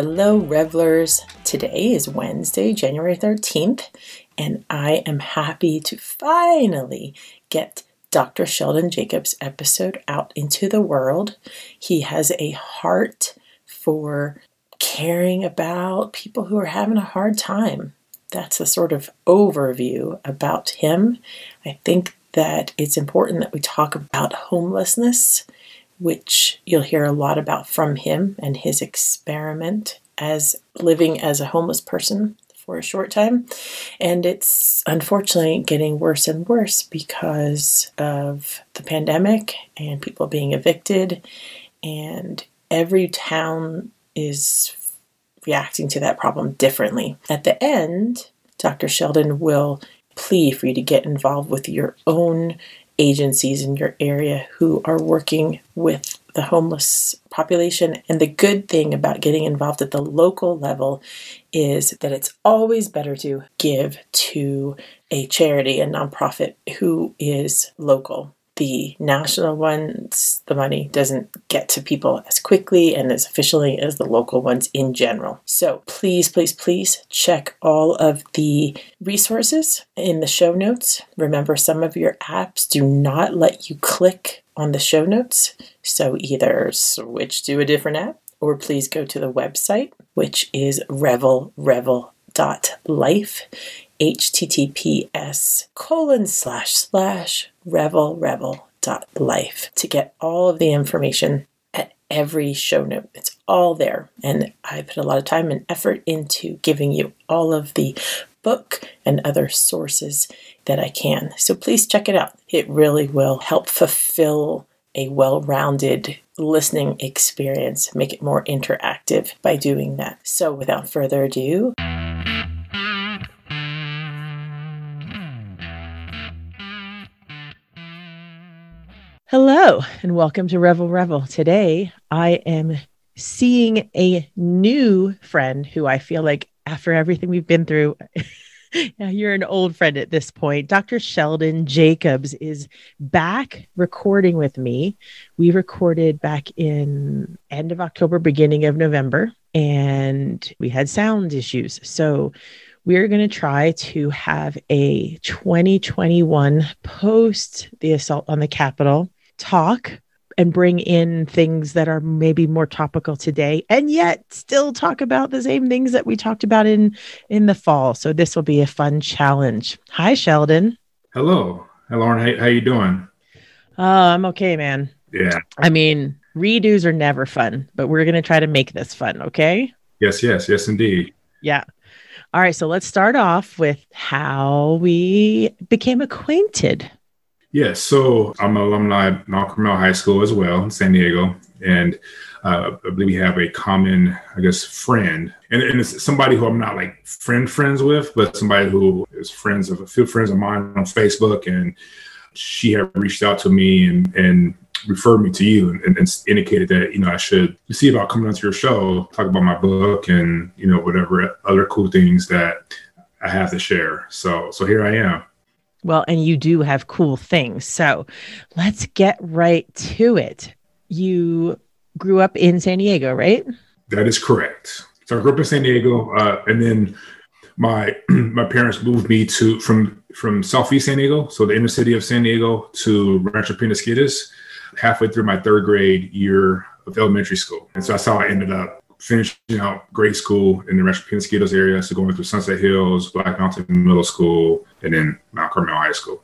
Hello, revelers. Today is Wednesday, January 13th, and I am happy to finally get Dr. Sheldon Jacobs' episode out into the world. He has a heart for caring about people who are having a hard time. That's a sort of overview about him. I think that it's important that we talk about homelessness which you'll hear a lot about from him and his experiment as living as a homeless person for a short time. And it's unfortunately getting worse and worse because of the pandemic and people being evicted. And every town is reacting to that problem differently. At the end, Dr. Sheldon will plea for you to get involved with your own agencies in your area who are working with the homeless population. And the good thing about getting involved at the local level is that it's always better to give to a charity, a nonprofit who is local the national ones, the money doesn't get to people as quickly and as efficiently as the local ones in general. So please, please, please check all of the resources in the show notes. Remember, some of your apps do not let you click on the show notes. So either switch to a different app or please go to the website, which is revel revel dot life https colon slash slash revel revel dot life to get all of the information at every show note. It's all there. And I put a lot of time and effort into giving you all of the book and other sources that I can. So please check it out. It really will help fulfill a well rounded listening experience, make it more interactive by doing that. So without further ado, Hello, and welcome to Revel Revel. Today, I am seeing a new friend who I feel like, after everything we've been through, yeah, you're an old friend at this point. Dr. Sheldon Jacobs is back recording with me. We recorded back in end of October, beginning of November, and we had sound issues. So we're going to try to have a 2021 post the assault on the Capitol talk and bring in things that are maybe more topical today and yet still talk about the same things that we talked about in in the fall. So this will be a fun challenge. Hi sheldon. Hello. Hi lauren. How, how you doing? Uh, i'm okay man. Yeah. I mean redos are never fun but we're going to try to make this fun okay? Yes yes yes indeed. Yeah. All right so let's start off with how we became acquainted Yes, so I'm an alumni of Carmel High School as well in San Diego, and uh, I believe we have a common, I guess, friend, and, and, it's somebody who I'm not like friend friends with, but somebody who is friends of a few friends of mine on Facebook, and she had reached out to me and and referred me to you and, and indicated that you know I should see about coming onto your show, talk about my book, and you know whatever other cool things that I have to share. So so here I am. Well, and you do have cool things. So let's get right to it. You grew up in San Diego, right? That is correct. So I grew up in San Diego, uh, and then my my parents moved me to from from Southeast San Diego, so the inner city of San Diego, to Rancho Penasquitos, halfway through my third grade year of elementary school, and so that's how I ended up finishing out grade school in the Rancho Penasquitos area, so going through Sunset Hills, Black Mountain Middle School, and then Mount Carmel High School.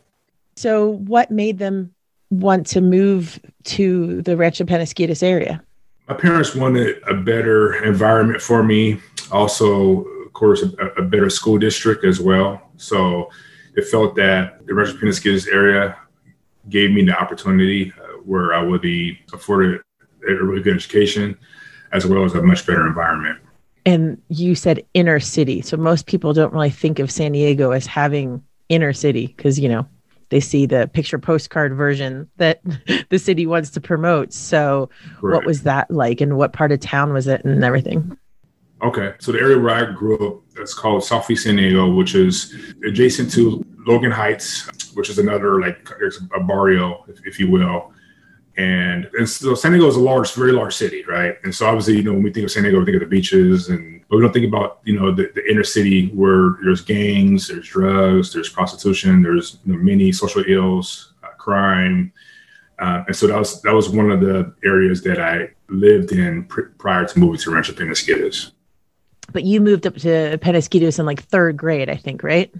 So, what made them want to move to the Rancho Penasquitos area? My parents wanted a better environment for me. Also, of course, a, a better school district as well. So, it felt that the Rancho Penasquitos area gave me the opportunity uh, where I would be afforded a really good education as well as a much better environment. And you said inner city. So most people don't really think of San Diego as having inner city because, you know, they see the picture postcard version that the city wants to promote. So, what was that like and what part of town was it and everything? Okay. So, the area where I grew up, it's called Southeast San Diego, which is adjacent to Logan Heights, which is another like there's a barrio, if, if you will. And, and so San Diego is a large, very large city, right? And so obviously, you know, when we think of San Diego, we think of the beaches, and but we don't think about you know the, the inner city where there's gangs, there's drugs, there's prostitution, there's you know, many social ills, uh, crime, uh, and so that was that was one of the areas that I lived in pr- prior to moving to Rancho Penasquitos. But you moved up to Penasquitos in like third grade, I think, right?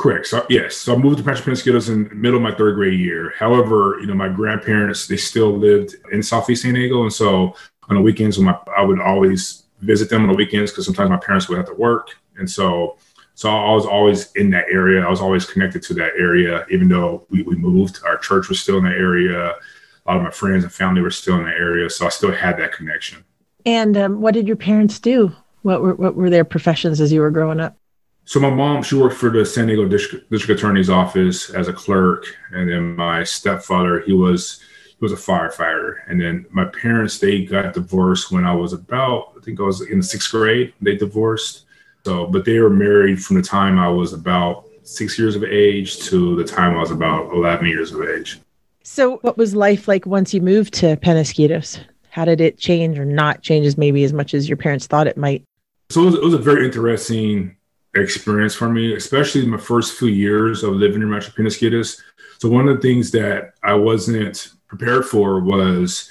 Correct. So yes, so I moved to Rancho Penasquitos in the middle of my third grade year. However, you know, my grandparents they still lived in Southeast San Diego, and so on the weekends, when my, I would always visit them on the weekends because sometimes my parents would have to work, and so so I was always in that area. I was always connected to that area, even though we, we moved. Our church was still in that area. A lot of my friends and family were still in the area, so I still had that connection. And um, what did your parents do? What were what were their professions as you were growing up? So my mom, she worked for the San Diego District, District Attorney's Office as a clerk, and then my stepfather, he was he was a firefighter. And then my parents, they got divorced when I was about, I think I was in the sixth grade. They divorced. So, but they were married from the time I was about six years of age to the time I was about eleven years of age. So, what was life like once you moved to Penasquitos? How did it change or not change as maybe as much as your parents thought it might? So it was, it was a very interesting experience for me, especially my first few years of living in Rancho Penasquitos. So one of the things that I wasn't prepared for was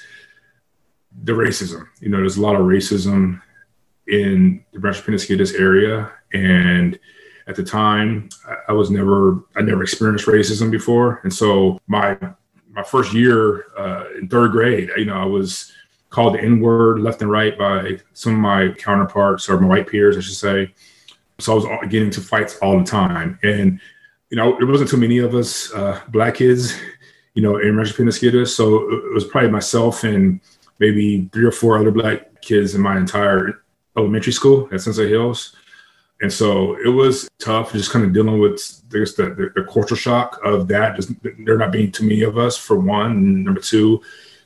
the racism. You know, there's a lot of racism in the Rancho Penasquitos area, and at the time, I was never I never experienced racism before, and so my my first year uh, in third grade, you know, I was called the N word left and right by some of my counterparts or my white peers, I should say so I was getting into fights all the time, and you know, there wasn't too many of us uh, black kids, you know, in Rancho Penasquitos. So it was probably myself and maybe three or four other black kids in my entire elementary school at Sunset Hills. And so it was tough, just kind of dealing with guess the, the, the cultural shock of that. Just there not being too many of us, for one. And number two,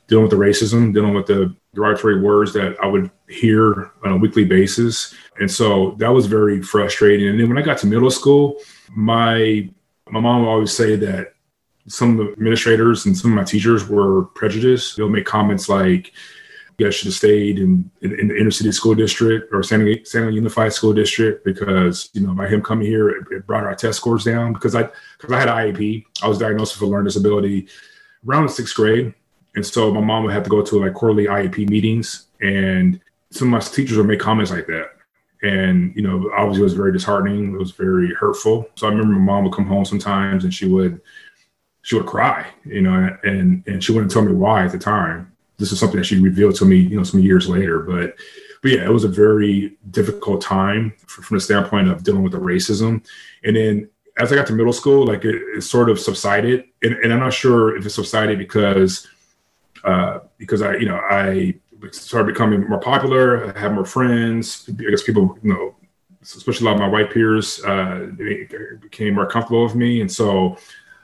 dealing with the racism, dealing with the derogatory words that I would hear on a weekly basis. And so that was very frustrating. And then when I got to middle school, my my mom would always say that some of the administrators and some of my teachers were prejudiced. They'll make comments like, you guys should have stayed in, in, in, the inner city school district or San Diego, San Diego Unified School District because, you know, by him coming here, it, it brought our test scores down because I, because I had IEP. I was diagnosed with a learning disability around the sixth grade. And so my mom would have to go to like quarterly IEP meetings and some of my teachers would make comments like that. And, you know, obviously it was very disheartening. It was very hurtful. So I remember my mom would come home sometimes and she would, she would cry, you know, and, and she wouldn't tell me why at the time. This is something that she revealed to me, you know, some years later. But, but yeah, it was a very difficult time from the standpoint of dealing with the racism. And then as I got to middle school, like it, it sort of subsided. And, and I'm not sure if it subsided because uh, because I, you know, I started becoming more popular. I had more friends. I guess people, you know, especially a lot of my white peers, uh, became more comfortable with me, and so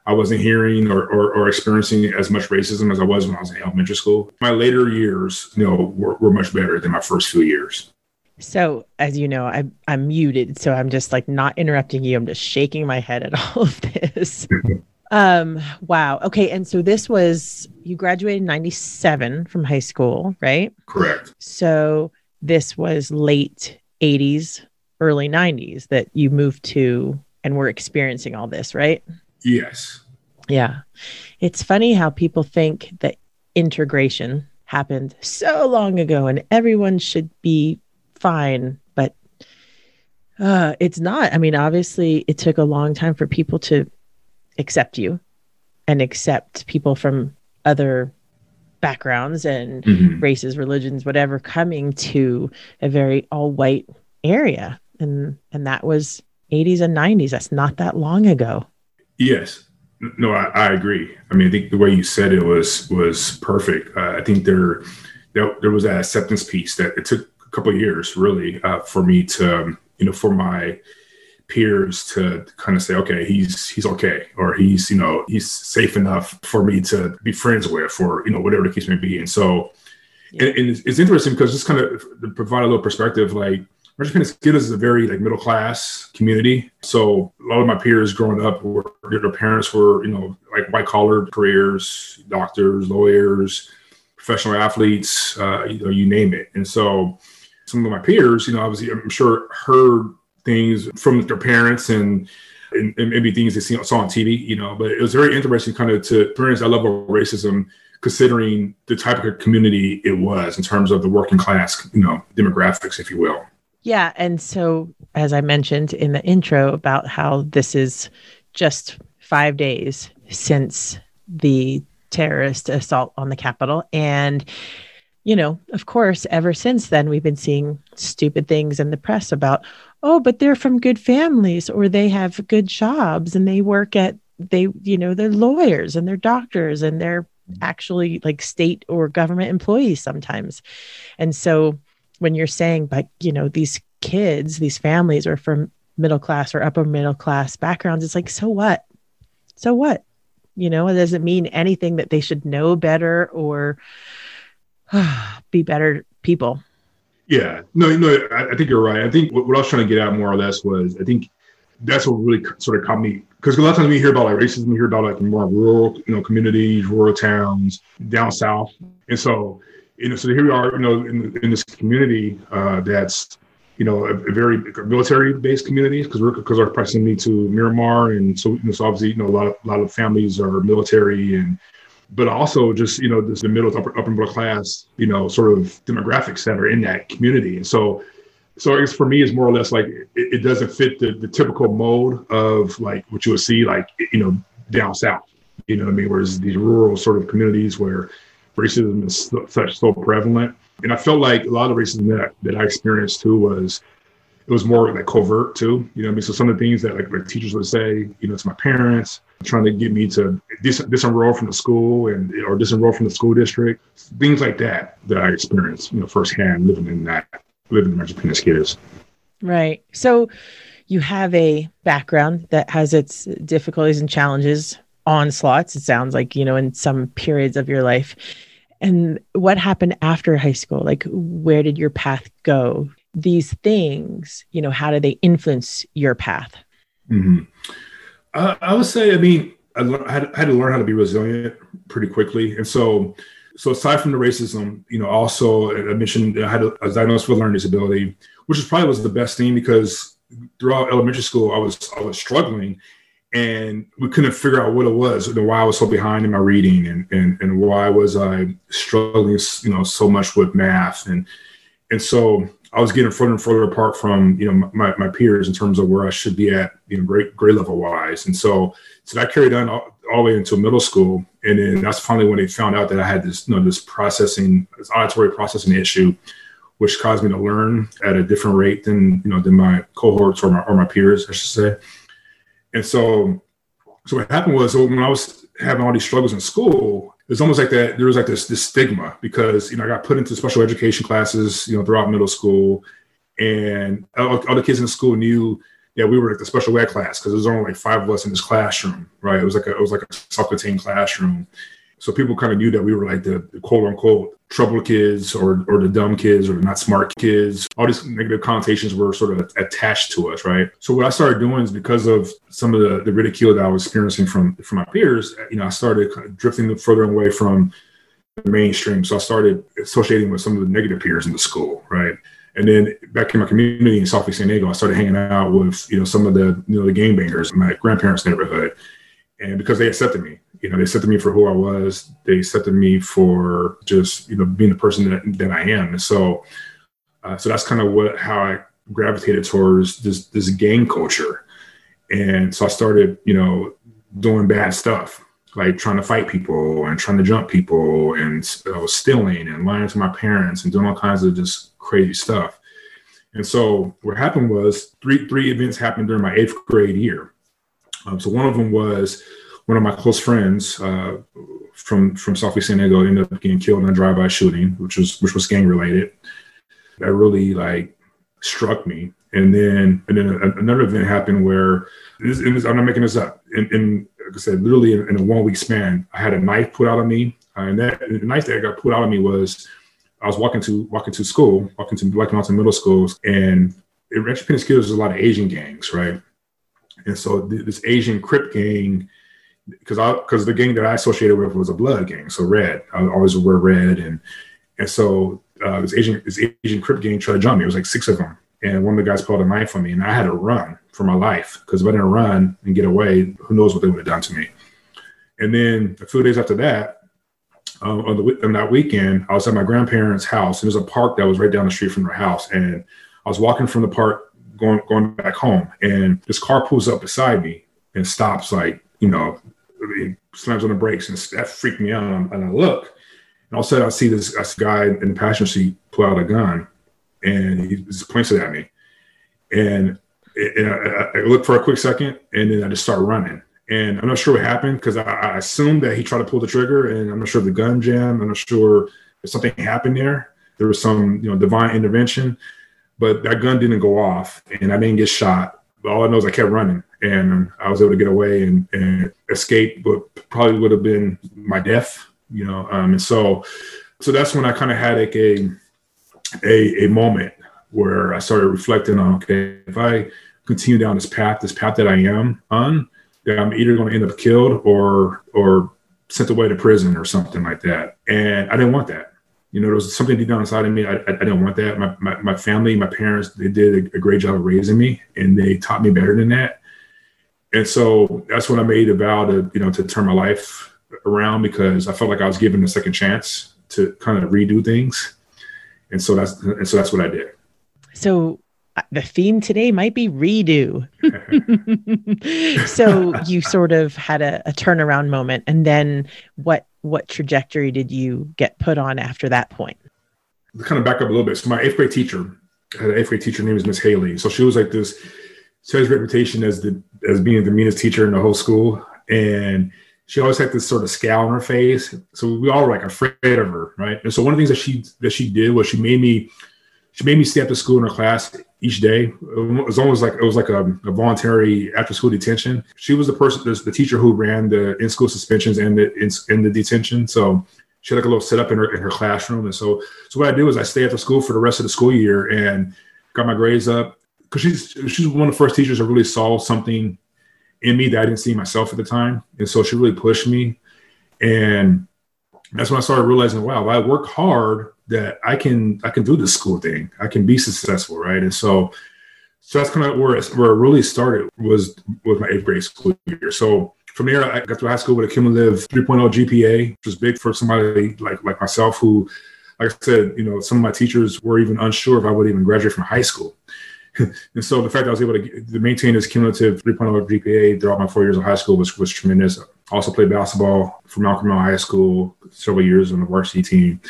I wasn't hearing or, or, or, experiencing as much racism as I was when I was in elementary school. My later years, you know, were, were much better than my first few years. So, as you know, I, I'm muted, so I'm just like not interrupting you. I'm just shaking my head at all of this. Um, wow. Okay. And so this was, you graduated 97 from high school, right? Correct. So this was late 80s, early 90s that you moved to and were experiencing all this, right? Yes. Yeah. It's funny how people think that integration happened so long ago and everyone should be fine, but uh, it's not. I mean, obviously, it took a long time for people to accept you and accept people from other backgrounds and mm-hmm. races, religions, whatever, coming to a very all white area. And and that was 80s and 90s. That's not that long ago. Yes. No, I, I agree. I mean, I think the way you said it was was perfect. Uh, I think there, there, there was that acceptance piece that it took a couple years really uh, for me to you know for my peers to kind of say, okay, he's he's okay, or he's you know he's safe enough for me to be friends with, or you know whatever the case may be. And so, yeah. and, and it's, it's, interesting because just kind of to provide a little perspective, like Rancho Penasquitos is a very like middle class community. So a lot of my peers growing up were their parents were, you know, like white collar careers, doctors, lawyers, professional athletes, uh, you, know, you name it. And so some of my peers, you know, obviously I'm sure heard things from their parents and and, and maybe things they see, saw on TV, you know, but it was very interesting kind of to experience that level of racism considering the type of community it was in terms of the working class, you know, demographics, if you will. Yeah. And so, as I mentioned in the intro about how this is just five days since the terrorist assault on the Capitol. And, you know, of course, ever since then, we've been seeing stupid things in the press about, oh, but they're from good families or they have good jobs and they work at, they, you know, they're lawyers and they're doctors and they're mm-hmm. actually like state or government employees sometimes. And so when you're saying, but you know, these kids, these families are from middle class or upper middle class backgrounds, it's like, so what? So what? You know, it doesn't mean anything that they should know better or be better people. Yeah, no, no, I, I, think you're right. I think what, what, I was trying to get at more or less was I think that's what really sort of caught me because a lot of times we hear about like racism, we hear about like more rural, you know, communities, rural towns down south, and so you know, so here we are, you know, in, in this community uh, that's you know a, a very military-based community because we're because our proximity to Miramar, and so, you know, so obviously you know a lot of a lot of families are military and but also just you know this the middle upper upper middle class you know sort of demographics that are in that community and so so I guess for me, it's more or less like it, it doesn't fit the, the typical mode of like what you would see like you know down south. You know what I mean? Whereas these rural sort of communities where racism is such so prevalent, and I felt like a lot of racism that that I experienced too was it was more like covert too. You know I mean? So some of the things that like, like teachers would say, you know, to my parents, trying to get me to dis- disenroll from the school and or disenroll from the school district, things like that that I experienced, you know, firsthand living in that living in Rancho Penasquitos. Right. So you have a background that has its difficulties and challenges, onslaughts, it sounds like, you know, in some periods of your life. And what happened after high school? Like, where did your path go? These things, you know, how do they influence your path? Mm-hmm. Uh, I would say, I mean, I, had, I had to learn how to be resilient pretty quickly. And so, so aside from the racism, you know, also I mentioned I had a, a diagnosed with learning disability, which is probably was the best thing because throughout elementary school I was I was struggling, and we couldn't figure out what it was and why I was so behind in my reading and and and why was I struggling, you know, so much with math and and so I was getting further and further apart from you know my, my peers in terms of where I should be at you know grade grade level wise, and so so that carried on all, all, the way into middle school, and then that's finally when they found out that I had this you know this processing this auditory processing issue, which caused me to learn at a different rate than you know than my cohorts or my or my peers, I should say, and so so what happened was when I was having all these struggles in school, it's almost like that there was like this this stigma because you know I got put into special education classes you know throughout middle school, and all, all the kids in the school knew that we were like the special ed class because there was only like five of us in this classroom, right? It was like a, it was like a self-contained classroom, so people kind of knew that we were like the, quote unquote trouble kids or or the dumb kids or the not smart kids. All these negative connotations were sort of attached to us, right? So what I started doing is because of some of the, the ridicule that I was experiencing from from my peers, you know, I started kind of drifting further away from the mainstream. So I started associating with some of the negative peers in the school, right? And then back in my community in Southeast San Diego, I started hanging out with you know some of the you know the game bangers in my grandparents' neighborhood, and because they accepted me, you know, they accepted me for who I was. They accepted me for just, you know, being the person that, that I am. And so, uh, so that's kind of what, how I gravitated towards this, this gang culture. And so I started, you know, doing bad stuff, like trying to fight people and trying to jump people and uh, stealing and lying to my parents and doing all kinds of just crazy stuff. And so what happened was three, three events happened during my eighth grade year. Um, so one of them was one of my close friends uh, from from Southeast San Diego ended up getting killed in a drive-by shooting, which was which was gang related. That really like struck me. And then and then another event happened where this, I'm not making this up. And, like I said, literally in, in, a one week span, I had a knife put out on me, uh, and that the knife that got put out on me was I was walking to walking to school, walking to out to middle schools, and in Rancho Penasquito, there's a lot of Asian gangs, right? And so th- this Asian Crip gang, because I because the gang that I associated with was a blood gang, so red. I always wear red, and and so uh, this Asian this Asian Crip gang tried to jump me. It was like six of them, and one of the guys pulled a knife on me, and I had to run for my life because if I didn't run and get away, who knows what they would have done to me. And then a few days after that, um, on the on that weekend, I was at my grandparents' house, and there's a park that was right down the street from their house, and I was walking from the park going going back home, and this car pulls up beside me and stops, like you know, slams on the brakes, and that freaked me out. And, and I look, and all of a sudden I see this, this guy in the passenger seat pull out a gun, and he just points it at me, and, and I, I look for a quick second, and then I just start running and I'm not sure what happened because I, I assumed that he tried to pull the trigger, and I'm not sure if the gun jammed. I'm not sure if something happened there. There was some, you know, divine intervention, but that gun didn't go off, and I didn't get shot. But all I know is I kept running, and I was able to get away and, and escape. But probably would have been my death, you know. Um, and so, so that's when I kind of had like a, a a moment where I started reflecting on, okay, if I continue down this path, this path that I am on that I'm either going to end up killed or or sent away to prison or something like that. And I didn't want that. You know, there was something deep down inside of me. I, I, I didn't want that. My, my, my, family, my parents, they did a, a, great job of raising me and they taught me better than that. And so that's when I made a vow to, you know, to turn my life around because I felt like I was given a second chance to kind of redo things. And so that's, and so that's what I did. So uh, the theme today might be redo. so you sort of had a, a, turnaround moment, and then what what trajectory did you get put on after that point? Kind of back up a little bit. So my eighth grade teacher, I had an eighth grade teacher named Miss Haley. So she was like this. She has reputation as the as being the meanest teacher in the whole school, and she always had this sort of scowl on her face. So we all were like afraid of her, right? And so one of the things that she that she did was she made me she made me stay after school in her class each day. It was almost like it was like a, a voluntary after school detention. She was the person, the, the teacher who ran the in school suspensions and the in, in, the detention. So she had like a little setup in her in her classroom. And so so what I did was I stayed after school for the rest of the school year and got my grades up because she's she's one of the first teachers that really saw something in me that I didn't see myself at the time. And so she really pushed me. And that's when I started realizing, wow, if I work hard, that I can I can do this school thing. I can be successful, right? And so so that's kind of where it, where it really started was with my eighth grade school year. So from there, I got to high school with a cumulative 3.0 GPA, which was big for somebody like like myself who, like I said, you know, some of my teachers were even unsure if I would even graduate from high school. and so the fact that I was able to, to maintain this cumulative 3.0 GPA throughout my four years of high school was, was tremendous. I also played basketball for Mount Carmel High School several years on the varsity team.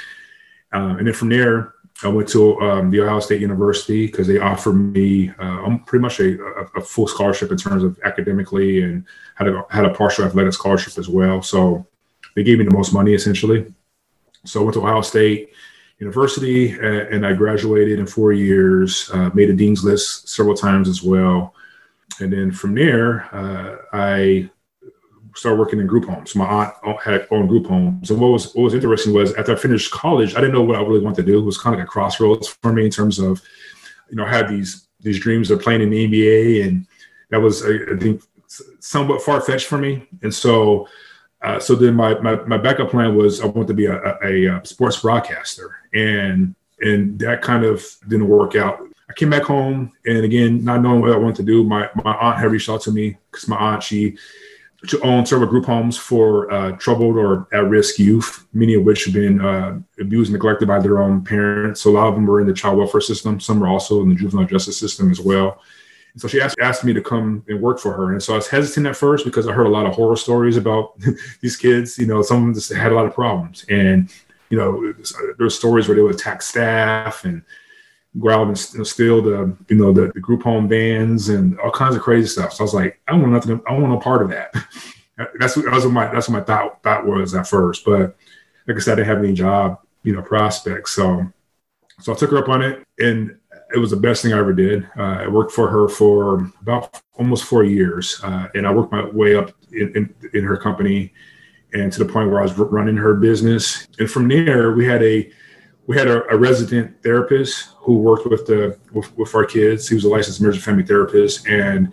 Uh, and then from there, I went to um, the Ohio State University because they offered me uh, pretty much a, a, a, full scholarship in terms of academically and had a, had a partial athletic scholarship as well. So they gave me the most money essentially. So I went to Ohio State University and, I graduated in four years, uh, made a dean's list several times as well. And then from there, uh, I started working in group homes. My aunt had owned group homes. And what was what was interesting was after I finished college, I didn't know what I really wanted to do. It was kind of like a crossroads for me in terms of, you know, I had these these dreams of playing in the NBA, and that was I, I think somewhat far fetched for me. And so, uh, so then my, my my backup plan was I wanted to be a, a, a sports broadcaster, and and that kind of didn't work out. I came back home, and again, not knowing what I wanted to do, my my aunt had reached out to me because my aunt she to own several group homes for uh, troubled or at-risk youth, many of which have been uh, abused and neglected by their own parents. So a lot of them were in the child welfare system. Some were also in the juvenile justice system as well. And so she asked, asked me to come and work for her. And so I was hesitant at first because I heard a lot of horror stories about these kids. You know, some of them just had a lot of problems. And, you know, there were stories where they would attack staff and growl and steal the you know the, the, group home vans and all kinds of crazy stuff. So I was like, I don't want nothing. I don't want no part of that. that's what, that's what my that's what my thought thought was at first. But like I said, I didn't have any job you know prospects. So so I took her up on it, and it was the best thing I ever did. Uh, I worked for her for about almost four years, uh, and I worked my way up in, in, in her company, and to the point where I was running her business. And from there, we had a we had a, a, resident therapist who worked with the with, with, our kids. He was a licensed marriage and family therapist, and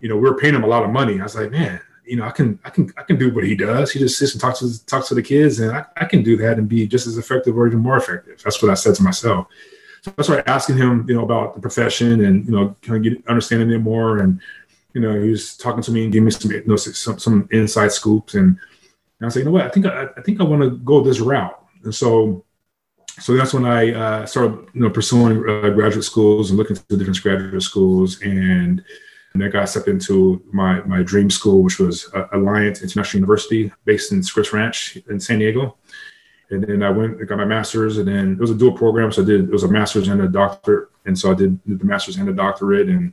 you know we were paying him a lot of money. I was like, man, you know, I can I can I can do what he does. He just sits and talks to talks to the kids, and I, I can do that and be just as effective or even more effective. That's what I said to myself. So I started asking him, you know, about the profession and you know, kind of get understanding it more. And you know, he was talking to me and giving me some you know, some some inside scoops. And, and I said, you know what, I think I, I think I want to go this route. And so so that's when I uh, started, you know, pursuing uh, graduate schools and looking to different graduate schools, and, and then got stepped into my my dream school, which was uh, Alliant International University, based in Scripps Ranch in San Diego. And then I went got my master's, and then it was a dual program, so I did it was a master's and a doctorate, and so I did the master's and the doctorate, and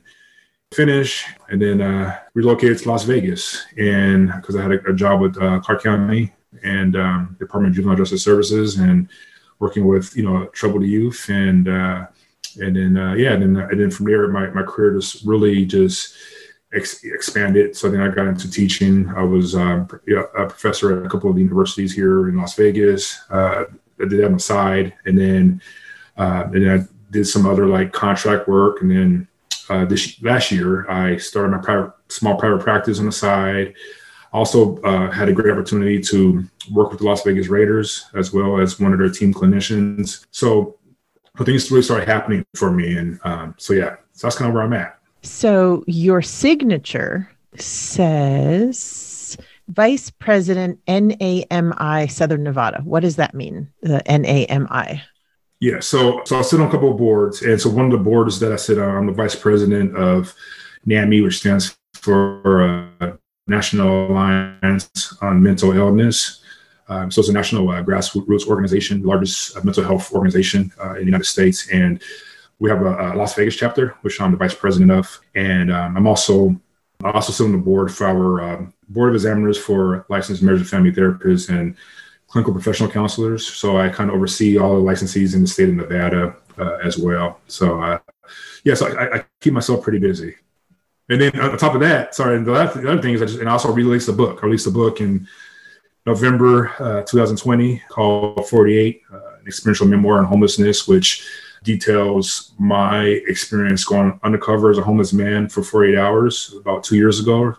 finish, and then uh, relocated to Las Vegas, and because I had a, a, job with uh, Clark County and um, Department of Juvenile Justice Services, and working with you know troubled youth. And uh, and then uh, yeah and then and then from there my, my career just really just ex- expanded so then I got into teaching I was um, a professor at a couple of universities here in Las Vegas uh, I did that on the side and then uh, and then I did some other like contract work and then uh, this last year I started my private small private practice on the side also uh, had a great opportunity to work with the Las Vegas Raiders as well as one of their team clinicians. So things really started happening for me. And um, so, yeah, so that's kind of where I'm at. So your signature says Vice President NAMI Southern Nevada. What does that mean? The NAMI. Yeah, so so I sit on a couple of boards, and so one of the boards that I sit on, I'm the vice president of NAMI, which stands for uh, National Alliance on Mental Illness. Um, so it's a national uh, grassroots organization, largest uh, mental health organization uh, in the United States, and we have a, a, Las Vegas chapter, which I'm the vice president of, and um, I'm also I also sit on the board for our um, board of examiners for licensed marriage and family therapists and clinical professional counselors. So I kind of oversee all the licensees in the state of Nevada uh, as well. So uh, yeah, so I, I keep myself pretty busy. And then on top of that, sorry, the, other, the other thing is I just and I also released a book. I released a book in November uh, 2020 called 48, uh, an experiential memoir on homelessness, which details my experience going undercover as a homeless man for 48 hours about two years ago.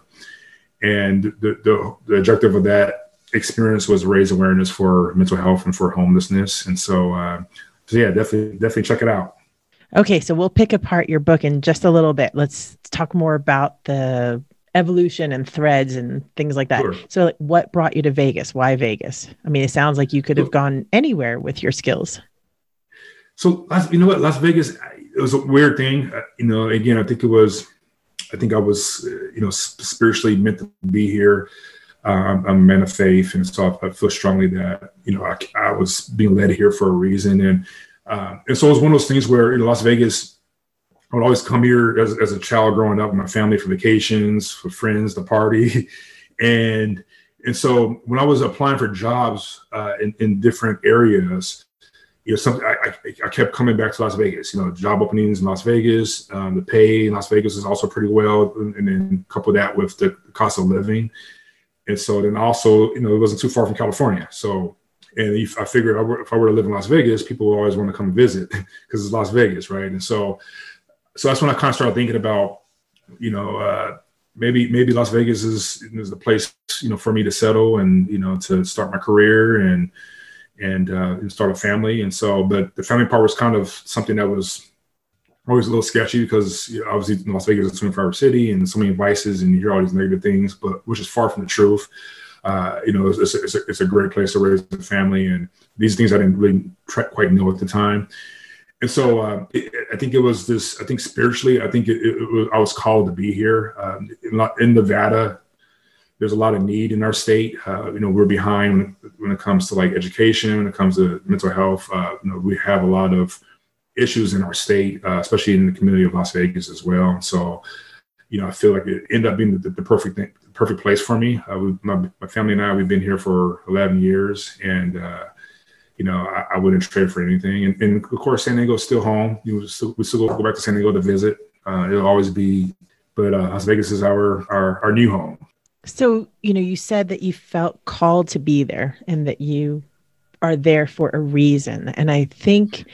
And the, the, the objective of that experience was raise awareness for mental health and for homelessness. And so, uh, so yeah, definitely, definitely check it out. Okay, so we'll pick apart your book in just a little bit. Let's talk more about the evolution and threads and things like that. Sure. So, like, what brought you to Vegas? Why Vegas? I mean, it sounds like you could have gone anywhere with your skills. So, you know what, Las Vegas, it was a weird thing. Uh, you know, again, I think it was, I think I was, uh, you know, spiritually meant to be here. Uh, I'm, a man of faith, and so I, feel strongly that you know I, I was being led here for a reason, and uh, and so it was one of those things where in Las Vegas, I would always come here as, as a child growing up with my family for vacations, for friends, to party. and and so when I was applying for jobs uh, in, in different areas, you know, something I, I, I, kept coming back to Las Vegas. You know, job openings in Las Vegas, um, the pay in Las Vegas is also pretty well, and, then couple that with the cost of living. And so then also, you know, it wasn't too far from California. So and if I figured if I were to live in Las Vegas, people would always want to come visit because it's Las Vegas, right? And so, so that's when I kind of started thinking about, you know, uh, maybe maybe Las Vegas is is the place, you know, for me to settle and you know to start my career and and uh, and start a family. And so, but the family part was kind of something that was always a little sketchy because you know, obviously Las Vegas is a 24 hour city and so many vices and you hear all these negative things, but which is far from the truth uh, you know, it's, it's, a, it's, a, great place to raise a family. And these things I didn't really quite know at the time. And so uh, it, I think it was this, I think spiritually, I think it, it was, I was called to be here um, in, in, Nevada. There's a lot of need in our state. Uh, you know, we're behind when it, comes to like education, when it comes to mental health. Uh, you know, we have a lot of issues in our state, uh, especially in the community of Las Vegas as well. So, you know, I feel like it ended up being the, the perfect thing, perfect place for me. Uh, we, my, my, family and I, we've been here for 11 years, and uh, you know, I, I, wouldn't trade for anything. And, and, of course, San Diego is still home. You know, still, we still go, go back to San Diego to visit. Uh, it'll always be, but uh, Las Vegas is our, our our new home. So, you know, you said that you felt called to be there, and that you are there for a reason. And I think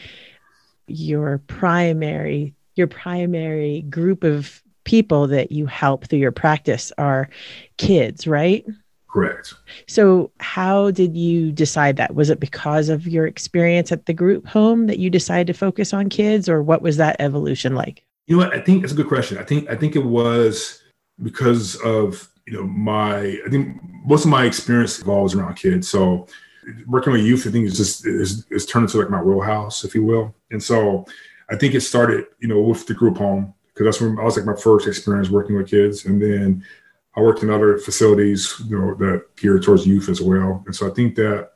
your primary your primary group of people that you help through your practice are kids, right? Correct. So, how did you decide that? Was it because of your experience at the group home that you decided to focus on kids, or what was that evolution like? You know what? I think it's a good question. I think I think it was because of you know my I think most of my experience involves around kids. So working with youth, I think is just is, is turned into like my wheelhouse, if you will. And so I think it started, you know, with the group home because that's when I was like my first experience working with kids, and then I worked in other facilities, you know, that geared towards youth as well. And so I think that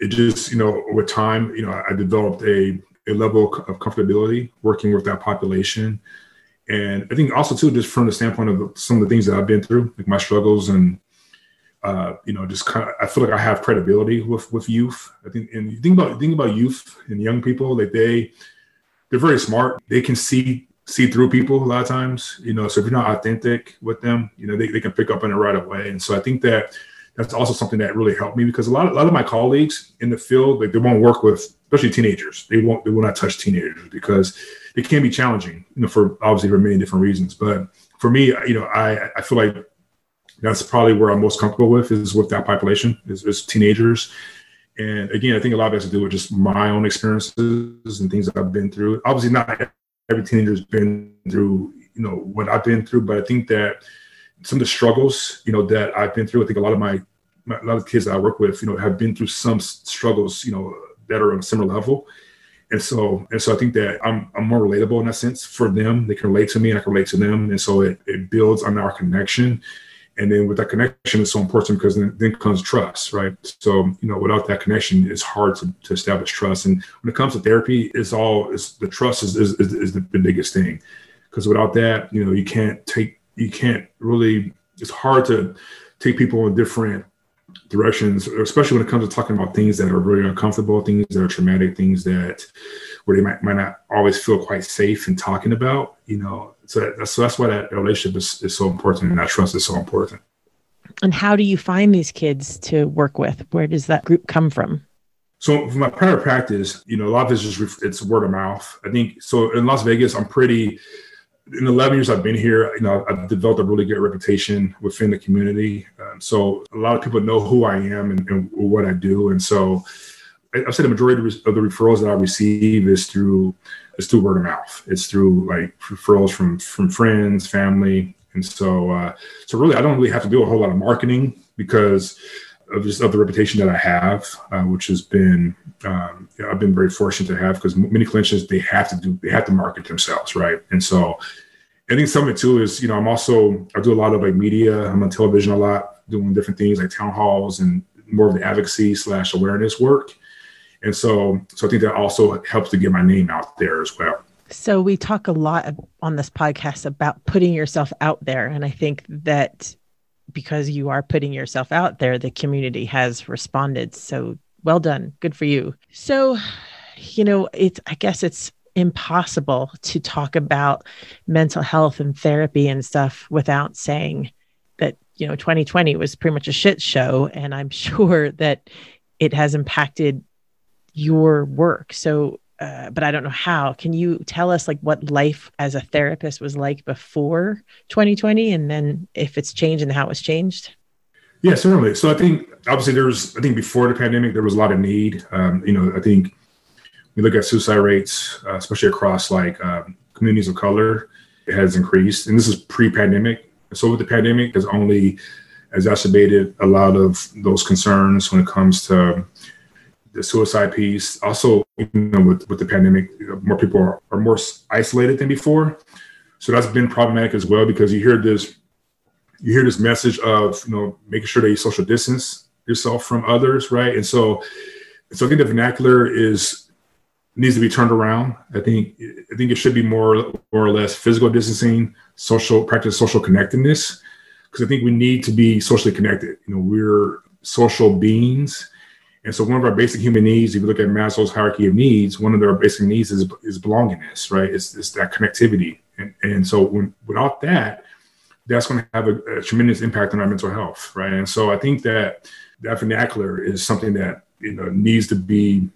it just, you know, with time, you know, I developed a a level of comfortability working with that population. And I think also too, just from the standpoint of some of the things that I've been through, like my struggles and uh, you know, just kind of, I feel like I have credibility with with youth. I think, and you think about think about youth and young people, like they they're very smart. They can see see through people a lot of times. You know, so if you're not authentic with them, you know, they, they can pick up on it right away. And so I think that that's also something that really helped me because a lot of, a lot of my colleagues in the field, like they won't work with, especially teenagers. They won't they will not touch teenagers because it can be challenging, you know, for obviously for many different reasons. But for me, you know, I I feel like that's probably where I'm most comfortable with is with that population is, is teenagers. And again, I think a lot of it has to do with just my own experiences and things I've been through. Obviously, not every teenager's been through, you know, what I've been through, but I think that some of the struggles, you know, that I've been through, I think a lot of my, my a lot of kids I work with, you know, have been through some struggles, you know, that are on a similar level. And so, and so I think that I'm, I'm more relatable in that sense for them. They can relate to me and I can relate to them. And so it, it builds on our connection and then with that connection it's so important because then, then comes trust right so you know without that connection it's hard to, to establish trust and when it comes to therapy it's all it's the trust is, is, is the, the biggest thing because without that you know you can't take you can't really it's hard to take people in different directions especially when it comes to talking about things that are really uncomfortable things that are traumatic things that where they might, might not always feel quite safe in talking about you know so, that, so that's why that relationship is, is so important and that trust is so important. And how do you find these kids to work with? Where does that group come from? So for my prior practice, you know, a lot of it's just it's word of mouth. I think so. In Las Vegas, I'm pretty. In 11 years I've been here, you know, I've developed a really good reputation within the community. Um, so a lot of people know who I am and, and what I do, and so I've said the majority of the referrals that I receive is through it's through word of mouth. It's through like referrals from from friends, family, and so uh, so really I don't really have to do a whole lot of marketing because of just of the reputation that I have, uh, which has been um, you know, I've been very fortunate to have because many clinicians they have to do they have to market themselves, right? And so I think some of it too is you know I'm also I do a lot of like media. I'm on television a lot, doing different things like town halls and more of the advocacy slash awareness work. And so, so I think that also helps to get my name out there as well. So we talk a lot on this podcast about putting yourself out there. And I think that because you are putting yourself out there, the community has responded. So well done. Good for you. So, you know, it's, I guess it's impossible to talk about mental health and therapy and stuff without saying that, you know, 2020 was pretty much a shit show. And I'm sure that it has impacted your work. So, uh, but I don't know how. Can you tell us like what life as a therapist was like before 2020, and then if it's changed and how it's changed? Yeah, certainly. So I think obviously there was, I think before the pandemic there was a lot of need. Um, you know, I think we look at suicide rates, uh, especially across like um, communities of color, it has increased, and this is pre-pandemic. So with the pandemic, has only exacerbated a lot of those concerns when it comes to the suicide piece. Also, you know, with, with the pandemic, more people are, are more isolated than before. So that's been problematic as well because you hear this, you hear this message of you know making sure that you social distance yourself from others, right? And so, so I think the vernacular is needs to be turned around. I think I think it should be more more or less physical distancing, social practice, social connectedness, because I think we need to be socially connected. You know, we're social beings and so one of our basic human needs, if you look at Maslow's hierarchy of needs, one of their basic needs is, is belongingness, right? It's, it's that connectivity. And, and so when, without that, that's going to have a, a, tremendous impact on our mental health, right? And so I think that that vernacular is something that you know needs to be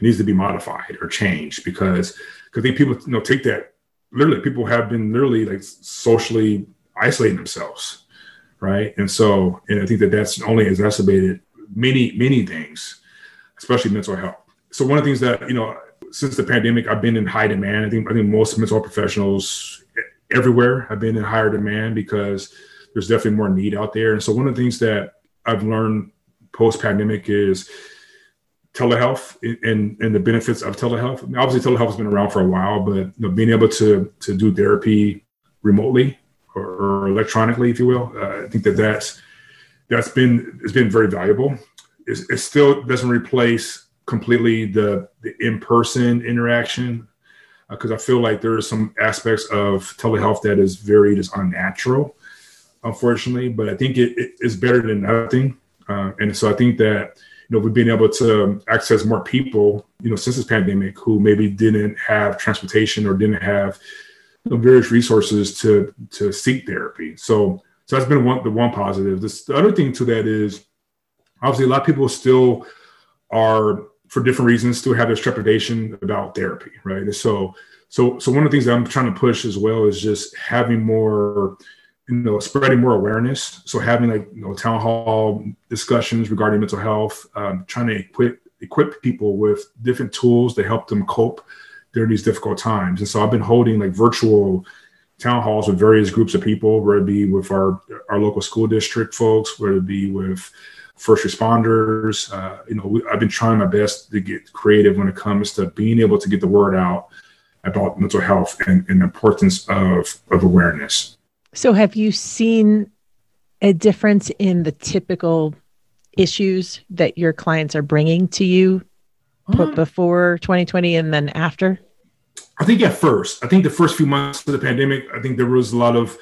needs to be modified or changed because because people you know take that literally people have been literally like socially isolating themselves right and so and I think that that's only exacerbated many many things especially mental health. So one of the things that you know since the pandemic I've been in high demand. I think I think most mental health professionals everywhere have been in higher demand because there's definitely more need out there. And so one of the things that I've learned post pandemic is telehealth and, and the benefits of telehealth. I mean, obviously, telehealth has been around for a while, but you know, being able to to do therapy remotely or, or electronically, if you will, uh, I think that that's that's been it's been very valuable. It's, it still doesn't replace completely the the in person interaction because uh, I feel like there are some aspects of telehealth that is very just unnatural, unfortunately. But I think it, it is better than nothing, uh, and so I think that you know, we've been able to access more people, you know, since this pandemic who maybe didn't have transportation or didn't have you know, various resources to to seek therapy. So so that's been one the one positive. This, the other thing to that is obviously a lot of people still are for different reasons still have this trepidation about therapy, right? And so so so one of the things that I'm trying to push as well is just having more you know spreading more awareness so having like you know town hall discussions regarding mental health um, trying to equip equip people with different tools to help them cope during these difficult times and so i've been holding like virtual town halls with various groups of people whether it be with our our local school district folks whether it be with first responders uh, you know we, i've been trying my best to get creative when it comes to being able to get the word out about mental health and, and the importance of of awareness so, have you seen a difference in the typical issues that your clients are bringing to you put before 2020 and then after? I think at first, I think the first few months of the pandemic, I think there was a lot of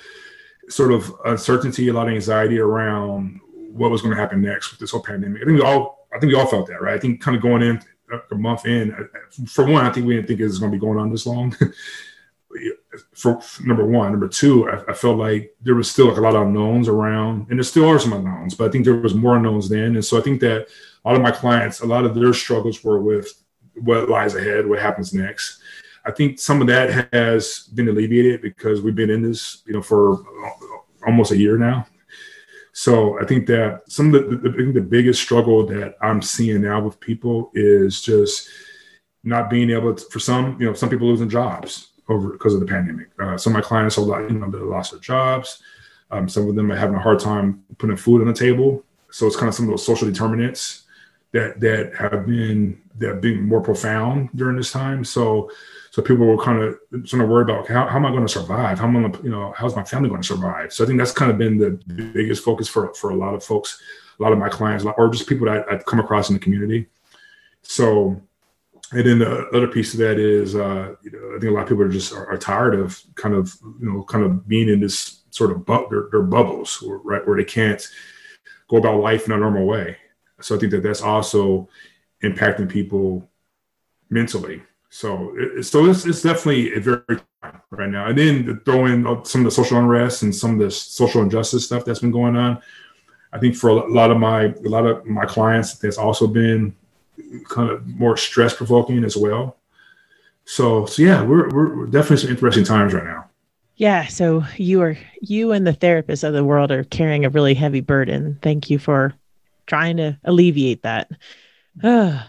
sort of uncertainty, a lot of anxiety around what was going to happen next with this whole pandemic. I think we all, I think we all felt that, right? I think kind of going in a month in, for one, I think we didn't think it was going to be going on this long. for number one. Number two, I, I, felt like there was still like a lot of unknowns around, and there still are some unknowns, but I think there was more unknowns then. And so I think that a lot of my clients, a lot of their struggles were with what lies ahead, what happens next. I think some of that has been alleviated because we've been in this, you know, for almost a year now. So I think that some of the, the, the biggest struggle that I'm seeing now with people is just not being able to, for some, you know, some people losing jobs, over because of the pandemic. Uh, some of my clients are you know, they lost their jobs. Um, some of them are having a hard time putting food on the table. So it's kind of some of those social determinants that that have been that have been more profound during this time. So so people were kind of sort of worried about how, how am I going to survive? How am I going to, you know, how's my family going to survive? So I think that's kind of been the biggest focus for for a lot of folks, a lot of my clients, or just people that I've come across in the community. So and then the other piece of that is, uh, you know, I think a lot of people are just are, are, tired of kind of, you know, kind of being in this sort of bu- their, their bubbles, right, where they can't go about life in a normal way. So I think that that's also impacting people mentally. So, it, so it's, it's definitely a very right now. And then throw in some of the social unrest and some of the social injustice stuff that's been going on. I think for a lot of my a lot of my clients, that's also been kind of more stress provoking as well. So, so yeah, we're, we're definitely some interesting times right now. Yeah. So you are, you and the therapists of the world are carrying a really heavy burden. Thank you for trying to alleviate that. Uh,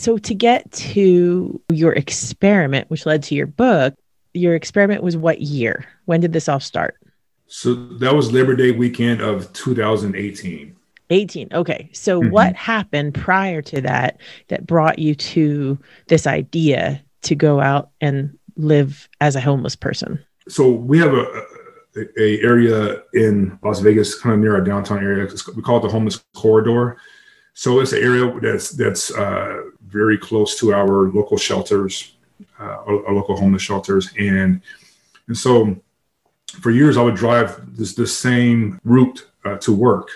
so to get to your experiment, which led to your book, your experiment was what year? When did this all start? So that was Labor Day weekend of 2018. 18. Okay. So mm-hmm. what happened prior to that that brought you to this idea to go out and live as a homeless person? So we have a, a, a area in Las Vegas, kind of near our downtown area. we call it the homeless corridor. So it's an area that's that's uh, very close to our local shelters, uh, our, local homeless shelters, and and so for years I would drive this the same route uh, to work.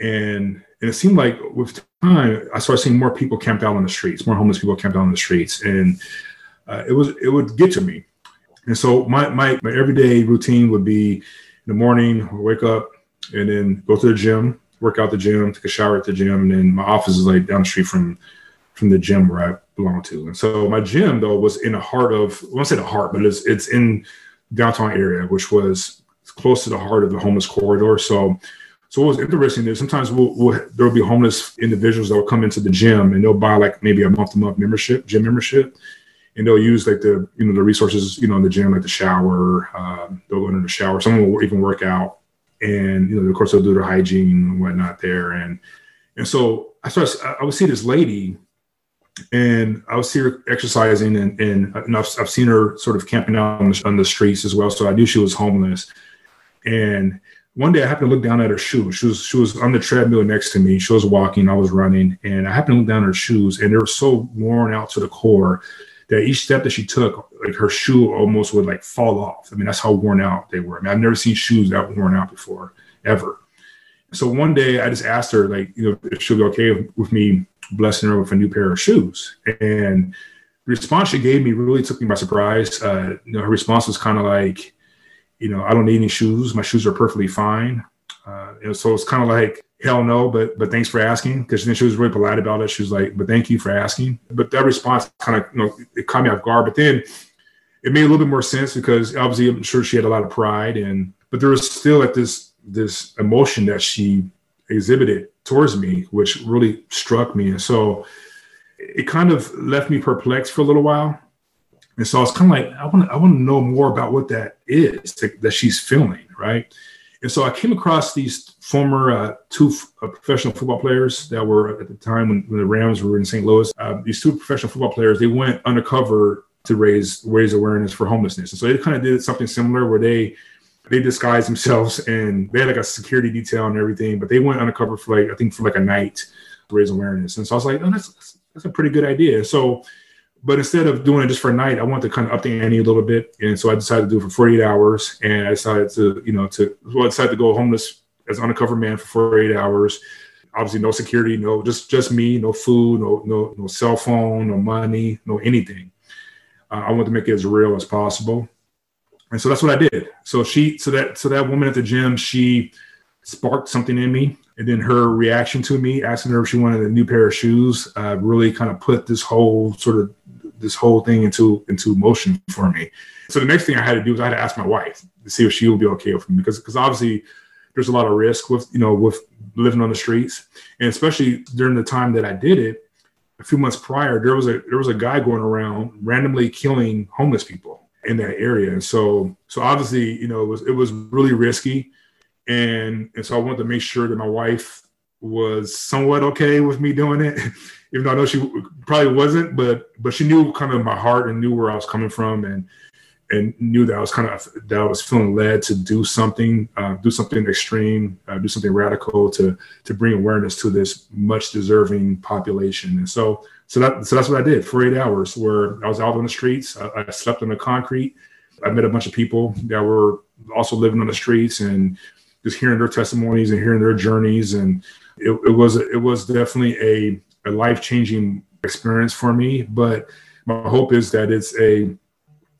And and it seemed like with time I started seeing more people camped out on the streets, more homeless people camped out on the streets, and uh, it was it would get to me. And so my my my everyday routine would be in the morning, wake up and then go to the gym, work out the gym, take a shower at the gym, and then my office is like down the street from from the gym where I belong to. And so my gym though was in the heart of I won't say the heart, but it's it's in downtown area, which was close to the heart of the homeless corridor. So so what was interesting is sometimes we'll, we'll, there will be homeless individuals that will come into the gym and they'll buy like maybe a month to month membership, gym membership, and they'll use like the you know the resources you know in the gym like the shower. Uh, they'll go into the shower. Someone will even work out, and you know of course they'll do their hygiene and whatnot there. And and so I started I would see this lady, and I was see her exercising, and and, and I've, I've seen her sort of camping out on the, on the streets as well. So I knew she was homeless, and one day I happened to look down at her shoes. She was she was on the treadmill next to me. She was walking, I was running, and I happened to look down at her shoes, and they were so worn out to the core that each step that she took, like her shoe almost would like fall off. I mean, that's how worn out they were. I mean, I've never seen shoes that worn out before, ever. So one day I just asked her, like, you know, if she'll be okay with me blessing her with a new pair of shoes. And the response she gave me really took me by surprise. Uh, you know, her response was kind of like, you know, I don't need any shoes. My shoes are perfectly fine. Uh, and so it's kind of like, hell no, but but thanks for asking. Because then she was really polite about it. She was like, but thank you for asking. But that response kind of, you know, it caught me off guard. But then it made a little bit more sense because obviously I'm sure she had a lot of pride and but there was still like this this emotion that she exhibited towards me, which really struck me. And so it kind of left me perplexed for a little while and so I was kind of like, I want to, I want to know more about what that is that she's feeling, right? And so I came across these former uh, two f- uh, professional football players that were at the time when, when the Rams were in St. Louis. Uh, these two professional football players, they went undercover to raise raise awareness for homelessness, and so they kind of did something similar where they they disguised themselves and they had like a security detail and everything, but they went undercover for like I think for like a night to raise awareness. And so I was like, oh, that's that's a pretty good idea. So but instead of doing it just for a night, I wanted to kind of up the ante a little bit. And so I decided to do it for 48 hours. And I decided to, you know, to, well, I decided to go homeless as undercover man for 48 hours. Obviously, no security, no, just, just me, no food, no, no, no cell phone, no money, no anything. Uh, I want to make it as real as possible. And so that's what I did. So she, so that, so that woman at the gym, she sparked something in me and then her reaction to me asking her if she wanted a new pair of shoes uh, really kind of put this whole sort of this whole thing into into motion for me. So the next thing I had to do was I had to ask my wife to see if she would be okay with me because because obviously there's a lot of risk with you know with living on the streets and especially during the time that I did it a few months prior there was a there was a guy going around randomly killing homeless people in that area. And so so obviously you know it was it was really risky. And and so I wanted to make sure that my wife was somewhat okay with me doing it. Even though I know she probably wasn't, but but she knew kind of my heart and knew where I was coming from, and and knew that I was kind of that I was feeling led to do something, uh, do something extreme, uh, do something radical to to bring awareness to this much deserving population. And so so that so that's what I did for eight hours, where I was out on the streets. I, I slept on the concrete. I met a bunch of people that were also living on the streets and just hearing their testimonies and hearing their journeys and it, it was it was definitely a a life changing experience for me. But my hope is that it's a,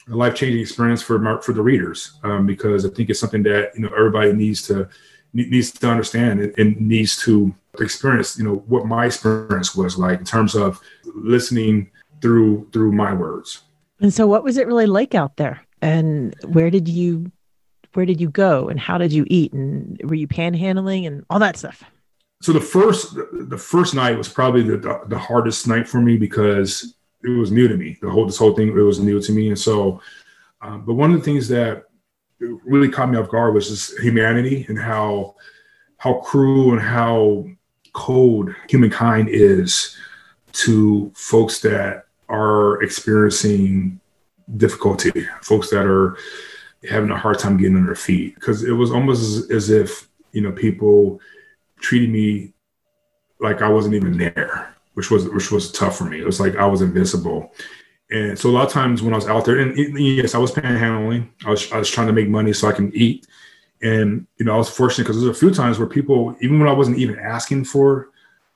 a life changing experience for my, for the readers um, because I think it's something that you know everybody needs to needs to understand and, and needs to experience. You know what my experience was like in terms of listening through through my words. And so, what was it really like out there? And where did you where did you go? And how did you eat? And were you panhandling and all that stuff? so the first the first night was probably the, the hardest night for me because it was new to me the whole this whole thing it was new to me and so um, but one of the things that really caught me off guard was just humanity and how how cruel and how cold humankind is to folks that are experiencing difficulty folks that are having a hard time getting on their feet because it was almost as, if you know people treated me like I wasn't even there, which was which was tough for me. It was like I was invincible. And so a lot of times when I was out there, and yes, I was panhandling. I was I was trying to make money so I can eat. And you know, I was fortunate because there's a few times where people, even when I wasn't even asking for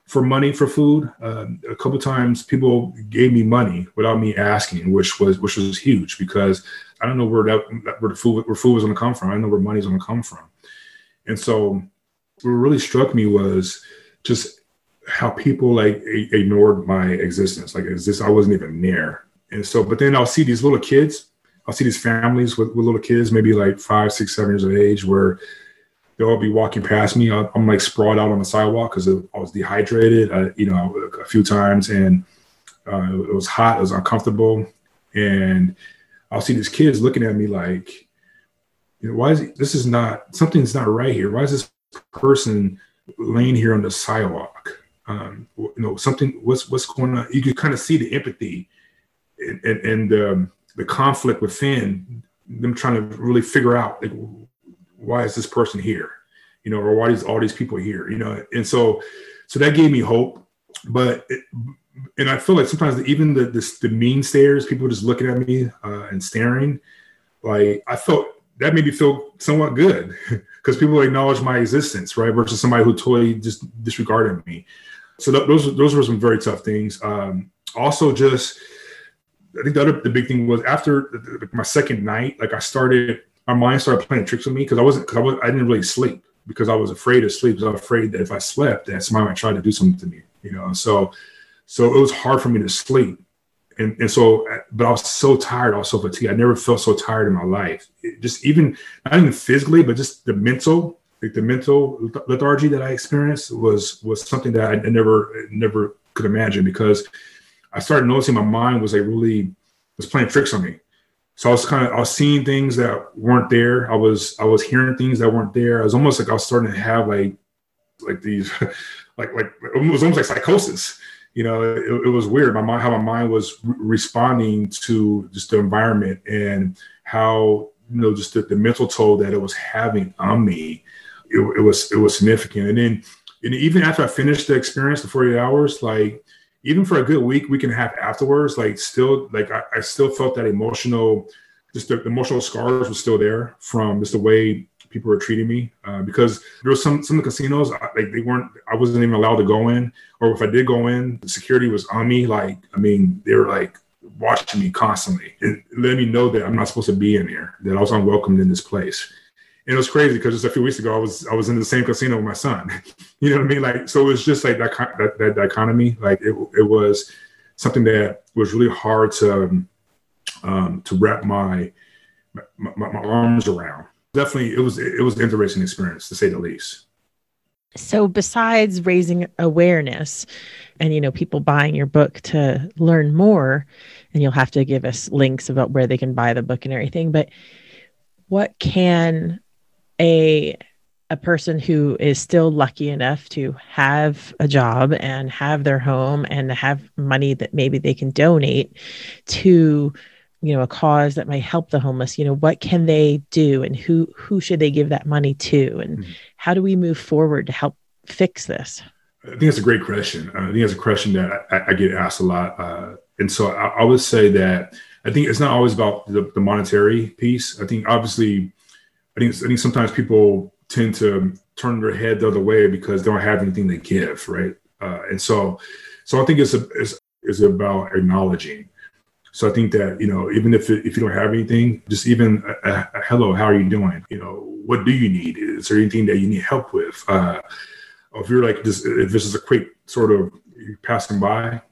for money for food, uh, a couple times people gave me money without me asking, which was which was huge because I don't know where that where the food where food was going to come from. I don't know where money's going to come from. And so what really struck me was just how people like ignored my existence. Like as this, I wasn't even there. And so, but then I'll see these little kids. I'll see these families with, with little kids, maybe like five, six, seven years of age, where they'll all be walking past me. I'm like sprawled out on the sidewalk because I was dehydrated, uh, you know, a few times, and uh, it was hot, it was uncomfortable, and I'll see these kids looking at me like, you know, why is this is not something's not right here? Why is this person laying here on the sidewalk? Um, you know, something what's what's going on? You can kind of see the empathy and and, and um, the conflict within them trying to really figure out like why is this person here, you know, or why is all these people here, you know, and so so that gave me hope, but. It, and I feel like sometimes even the the, the mean stares, people just looking at me uh, and staring, like I felt that made me feel somewhat good because people acknowledge my existence, right? Versus somebody who totally just disregarded me. So th- those those were some very tough things. Um, also, just I think the other the big thing was after my second night, like I started, my mind started playing tricks with me because I wasn't because I was I didn't really sleep because I was afraid to sleep. I was afraid that if I slept, that somebody might try to do something to me, you know. So so it was hard for me to sleep and, and so, but I was so tired, also fatigued. I never felt so tired in my life. It just even not even physically, but just the mental, like the mental lethargy that I experienced was was something that I never never could imagine because I started noticing my mind was like really was playing tricks on me. So I was kind of I was seeing things that weren't there. I was I was hearing things that weren't there. I was almost like I was starting to have like like these like like it was almost like psychosis you know, it, it, was weird. My mind, how my mind was re- responding to just the environment and how you know just the, the mental toll that it was having on me. It, it, was it was significant. And then, and even after I finished the experience, the forty eight hours, like even for a good week, week and a half afterwards, like still like I, I still felt that emotional, just the emotional scars were still there from just the way people were treating me uh, because there was some some of the casinos like they weren't I wasn't even allowed to go in or if I did go in the security was on me like I mean they were like watching me constantly. And letting me know that I'm not supposed to be in here that I was unwelcomed in this place and it was crazy because just a few weeks ago I was I was in the same casino with my son. You know what I mean? Like so it was just like that that, that dichotomy. Like it, it was something that was really hard to um, to wrap my my, my arms around. Definitely it was it was an interesting experience to say the least. So besides raising awareness and you know people buying your book to learn more and you'll have to give us links about where they can buy the book and everything but what can a a person who is still lucky enough to have a job and have their home and have money that maybe they can donate to you know a cause that might help the homeless you know what can they do and who who should they give that money to? And mm-hmm. how do we move forward to help fix this? I think that's a great question. Uh, i think it's a question that i, I get asked a lot uh, and so I, I, would say that i think it's not always about the, the, monetary piece. I think obviously i think i think sometimes people tend to turn their head the other way because they don't have anything to give right uh, and so so i think it's a, it's, it's about acknowledging so I think that you know, even if if you don't have anything, just even a, a, hello, how are you doing? You know, what do you need? Is there anything that you need help with? Uh, if you're like just if this is a quick sort of passing by,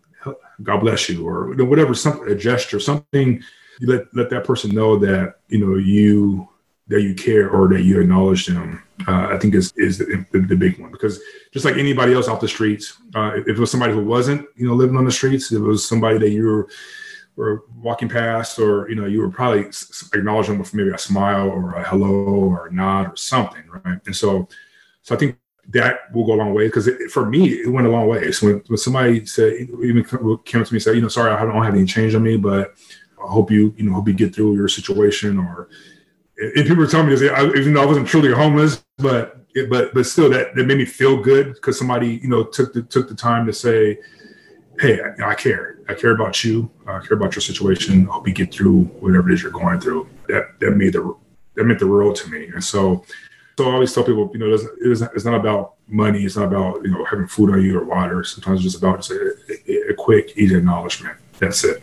God bless you, or whatever, something a gesture, something you let let that person know that you know you that you care or that you acknowledge them. Uh, I think is is the, the, big one because just like anybody else off the streets, uh, if it was somebody who wasn't you know living on the streets, it was somebody that you were were walking past, or you know, you were probably acknowledging with maybe a smile or a hello or a nod or something, right? And so, so I think that will go a long way because for me, it went a long way. So when, when somebody said, even came up to me and said, you know, sorry, I don't have any change on me, but I hope you, you know, hope you get through your situation. Or if people were telling me this, even though I wasn't truly homeless, but but but still, that that made me feel good because somebody, you know, took the took the time to say, hey, I, I care. I care about you. I care about your situation. I hope you get through whatever it is you're going through. That that made the that meant the world to me. And so, so I always tell people, you know, it's, it's not about money. It's not about you know having food on you or water. Sometimes it's just about just a, a, a quick, easy acknowledgement. That's it.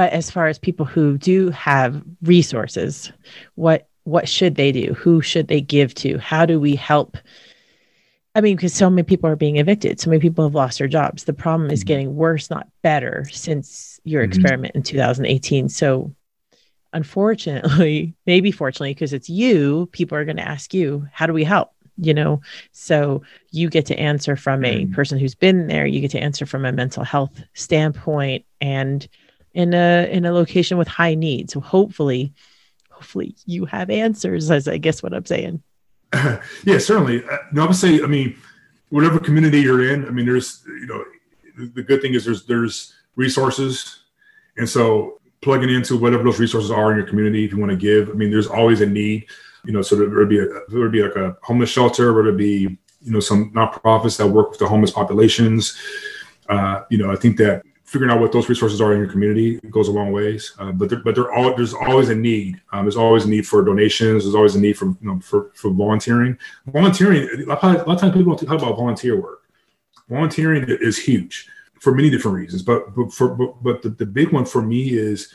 But as far as people who do have resources, what what should they do? Who should they give to? How do we help I mean, because so many people are being evicted, so many people have lost their jobs. The problem is Mhm. getting worse, not better, since your Mhm. experiment in 2018. So, unfortunately, maybe fortunately, because it's you, people are going to ask you, "How do we help?" You know, so you get to answer from a Mhm. person who's been there. You get to answer from a mental health standpoint, and in a in a location with high need. So hopefully, hopefully you have answers. As I guess what I'm saying. yeah, certainly. Uh, no, I would say, I mean, whatever community you're in, I mean, there's, you know, the- good thing is there's there's resources, and so plugging into whatever those resources are in your community, if you want to give, I mean, there's always a need, you know. So there would be a there would be like a homeless shelter, whether it be you know some nonprofits that work with the homeless populations. Uh, you know, I think that figuring out what those resources are in your community goes a long ways. Uh, but there, but there all there's always a need. Um, there's always a need for donations. There's always a need for you know for for volunteering. Volunteering. A lot, of- times people talk about volunteer work. Volunteering is huge for many different reasons. But but for but, but the, the big one for me is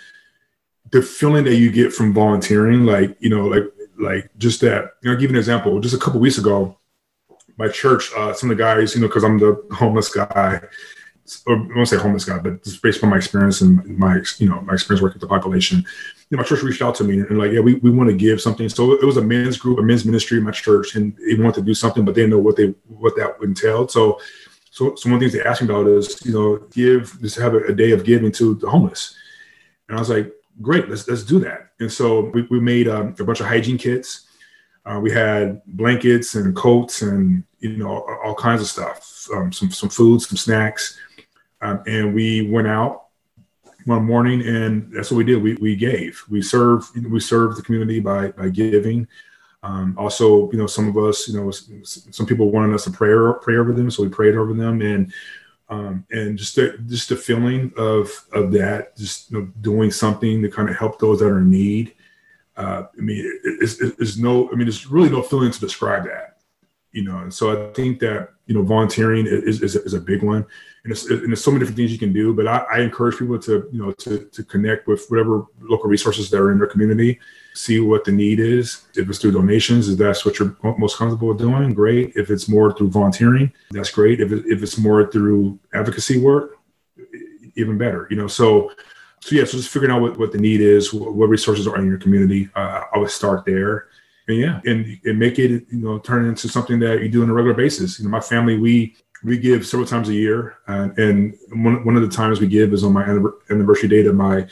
the feeling that you get from volunteering. Like you know like like just that. You know, I'll give you an example. Just a couple weeks ago, my church, uh, some of the guys, you know, because I'm the homeless guy or I won't say homeless guy, but just based on my experience and my you know my experience working with the population, you know, my church reached out to me and like, yeah, we, we want to give something. So it was a men's group, a men's ministry in my church, and they wanted to do something, but they didn't know what they what that entailed. So so so one of the things they asked me about is you know give just have a, a day of giving to the homeless, and I was like, great, let's let's do that. And so we, we made um, a bunch of hygiene kits. Uh, we had blankets and coats and you know all, all kinds of stuff, um, some some food, some snacks. Um, and we went out one morning, and that's what we did. We, we gave. We served. We served the community by by giving. Um, also, you know, some of us, you know, some people wanted us to pray pray over them, so we prayed over them, and um, and just the, just the feeling of of that, just you know, doing something to kind of help those that are in need. Uh, I mean, it, it's, it's no, I mean, there's really no feeling to describe that, you know. And so I think that you know, volunteering is is, is a big one and, and there's so many different things you can do. But I, I, encourage people to, you know, to, to connect with whatever local resources that are in their community, see what the need is. If it's through donations, if that's what you're most comfortable with doing, great. If it's more through volunteering, that's great. If, it, if it's more through advocacy work, even better. You know, so so yeah, so just figuring out what, what the need is, what, what resources are in your community. Uh, I would start there. And yeah, and, and make it, you know, turn it into something that you do on a regular basis. You know, my family, we we give several times a year, uh, and one, one of the times we give is on my anniversary date of my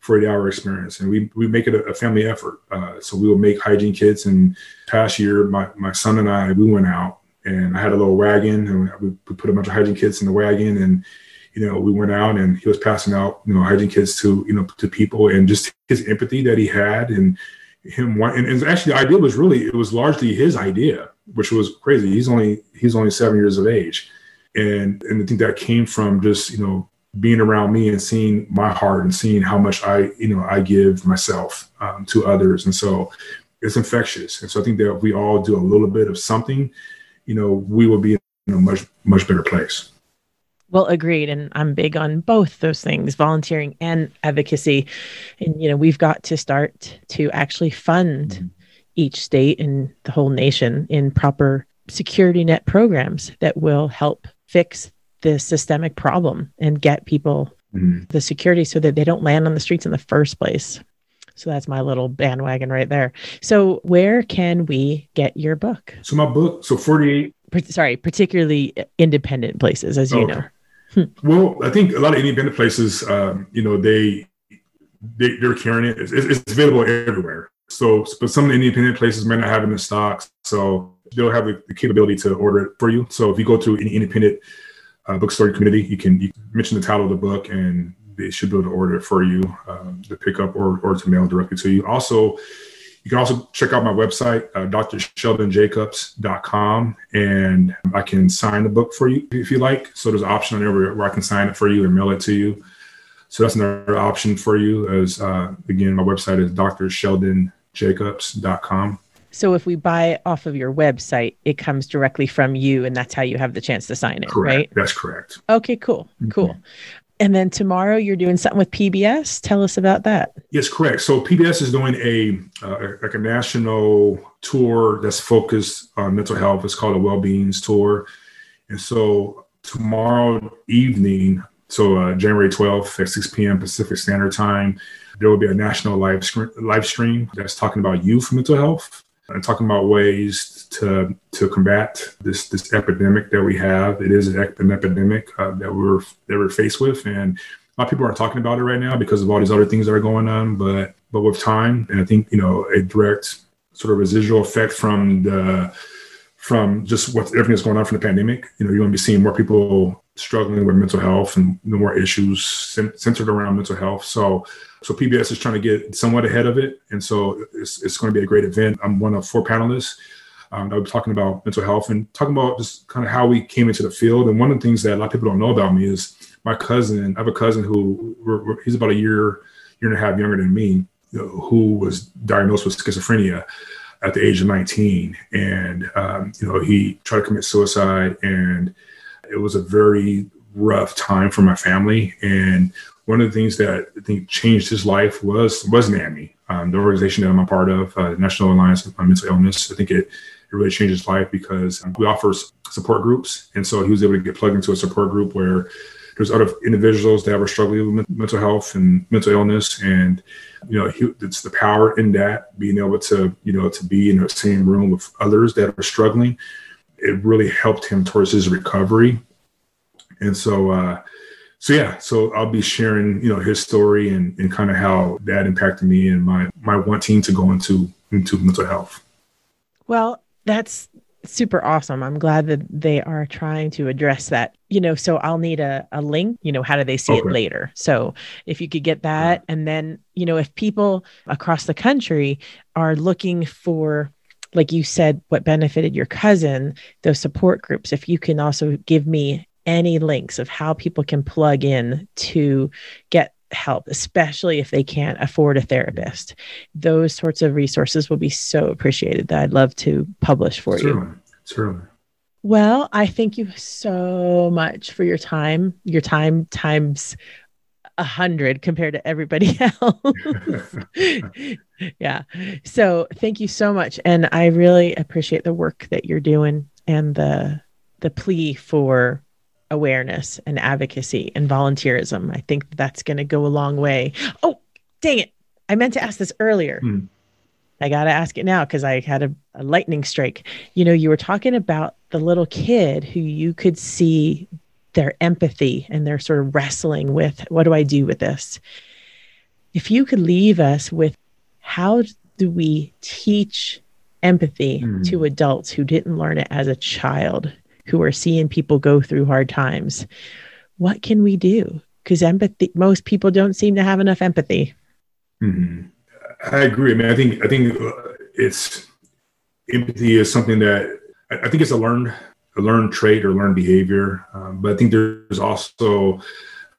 40 hour experience, and we we make it a, a family effort. Uh, so we will make hygiene kits. And past year, my my son and I we went out, and I had a little wagon, and we, we put a bunch of hygiene kits in the wagon, and you know we went out, and he was passing out you know hygiene kits to you know to people, and just his empathy that he had, and him and, and actually the idea was really it was largely his idea which was crazy. He's only he's only seven years of age. And and i think that came from just you know being around me and seeing my heart and seeing how much i you know i give myself um, to others. And so it's infectious. And so i think that if we all do a little bit of something you know we will be in a much much better place well, agreed. And I'm big on both those things, volunteering and advocacy. And, you know, we've got to start to actually fund mm-hmm. each state and the whole nation in proper security net programs that will help fix the systemic problem and get people mm-hmm. the security so that they don't land on the streets in the first place. So that's my little bandwagon right there. So where can we get your book? So my book, so 48 sorry, particularly independent places as you okay. know. Well, I think a lot of independent places, um, you know, they, they they're carrying it. It's, it's, available everywhere. So, but some independent places may not have it in the stocks, so they'll have the, capability to order it for you. So, if you go to any independent uh, bookstore community, you can you mention the title of the book, and they should be able to order it for you um, to pick up or or to mail directly to you. Also, you can also check out my website, uh, drsheldonjacobs.com, and I can sign the book for you if you like. So there's an option on there where, where I can sign it for you and mail it to you. So that's another option for you. As uh, again, my website is drsheldonjacobs.com. So if we buy off of your website, it comes directly from you, and that's how you have the chance to sign it, correct. right? That's correct. Okay, cool, cool. Mm-hmm. And then tomorrow you're doing something with PBS. Tell us about that. Yes, correct. So PBS is doing a uh, like a national tour that's focused on mental health. It's called a Well-Beings Tour, and so tomorrow evening, so uh, January 12th at 6 p.m. Pacific Standard Time, there will be a national live live stream that's talking about youth mental health and talking about ways to to combat this this epidemic that we have. It is an epidemic uh, that we're that we're faced with, and a lot of people aren't talking about it right now because of all these other things that are going on. But but with time, and I think you know a direct sort of residual effect from the from just what everything that's going on from the pandemic. You know, you're going to be seeing more people struggling with mental health and no more issues centered around mental health. So so PBS is trying to get somewhat ahead of it, and so it's, it's going to be a great event. I'm one of four panelists um, will be talking about mental health and talking about just kind of how we came into the field. And one of the things that a lot of people don't know about me is my cousin. I have a cousin who we're, we're, he's about a year year and a half younger than me, who was diagnosed with schizophrenia at the age of 19, and um, you know he tried to commit suicide, and it was a very rough time for my family and one of the things that I think changed his life was was NAMI, um, the organization that I'm a part of, uh, National Alliance on Mental Illness. I think it, it really changed his life because um, we offer support groups, and so he was able to get plugged into a support group where there's other individuals that were struggling with mental health and mental illness, and you know, he, it's the power in that being able to you know to be in the same room with others that are struggling. It really helped him towards his recovery, and so. Uh, so yeah, so I'll be sharing, you know, his story and, and kind of how that impacted me and my my wanting to go into into mental health. Well, that's super awesome. I'm glad that they are trying to address that. You know, so I'll need a, a link, you know, how do they see okay. it later? So if you could get that and then, you know, if people across the country are looking for like you said, what benefited your cousin, those support groups, if you can also give me any links of how people can plug in to get help, especially if they can't afford a therapist. Those sorts of resources will be so appreciated that I'd love to publish for certainly, you. Certainly. Well, I thank you so much for your time. Your time times a hundred compared to everybody else. yeah. So thank you so much. And I really appreciate the work that you're doing and the the plea for awareness and advocacy and volunteerism. I think that's going to go a long way. Oh, dang it. I meant to ask this earlier. Mm. I got to ask it now because I had a, a, lightning strike. You know, you were talking about the little kid who you could see their empathy and they're sort of wrestling with what do I do with this? If you could leave us with how do we teach empathy mm. to adults who didn't learn it as a child? who are seeing people go through hard times. What can we do? Because empathy, most people don't seem to have enough empathy. Mm-hmm. I agree. I mean, I think I think uh, it's empathy is something that I think it's a learned a learned trait or learned behavior. Um, but I think there's also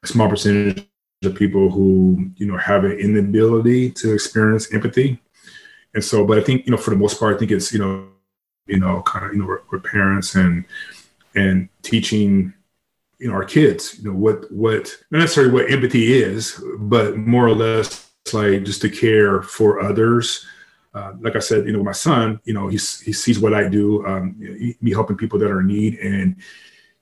a small percentage of people who you know have an inability to experience empathy. And so, but I think you know for the most part, I think it's you know you know kind of you know with parents and and teaching you know our kids you know what what not necessarily what empathy is but more or less like just to care for others uh, like i said you know my son you know he's, he sees what i do um, me helping people that are in need and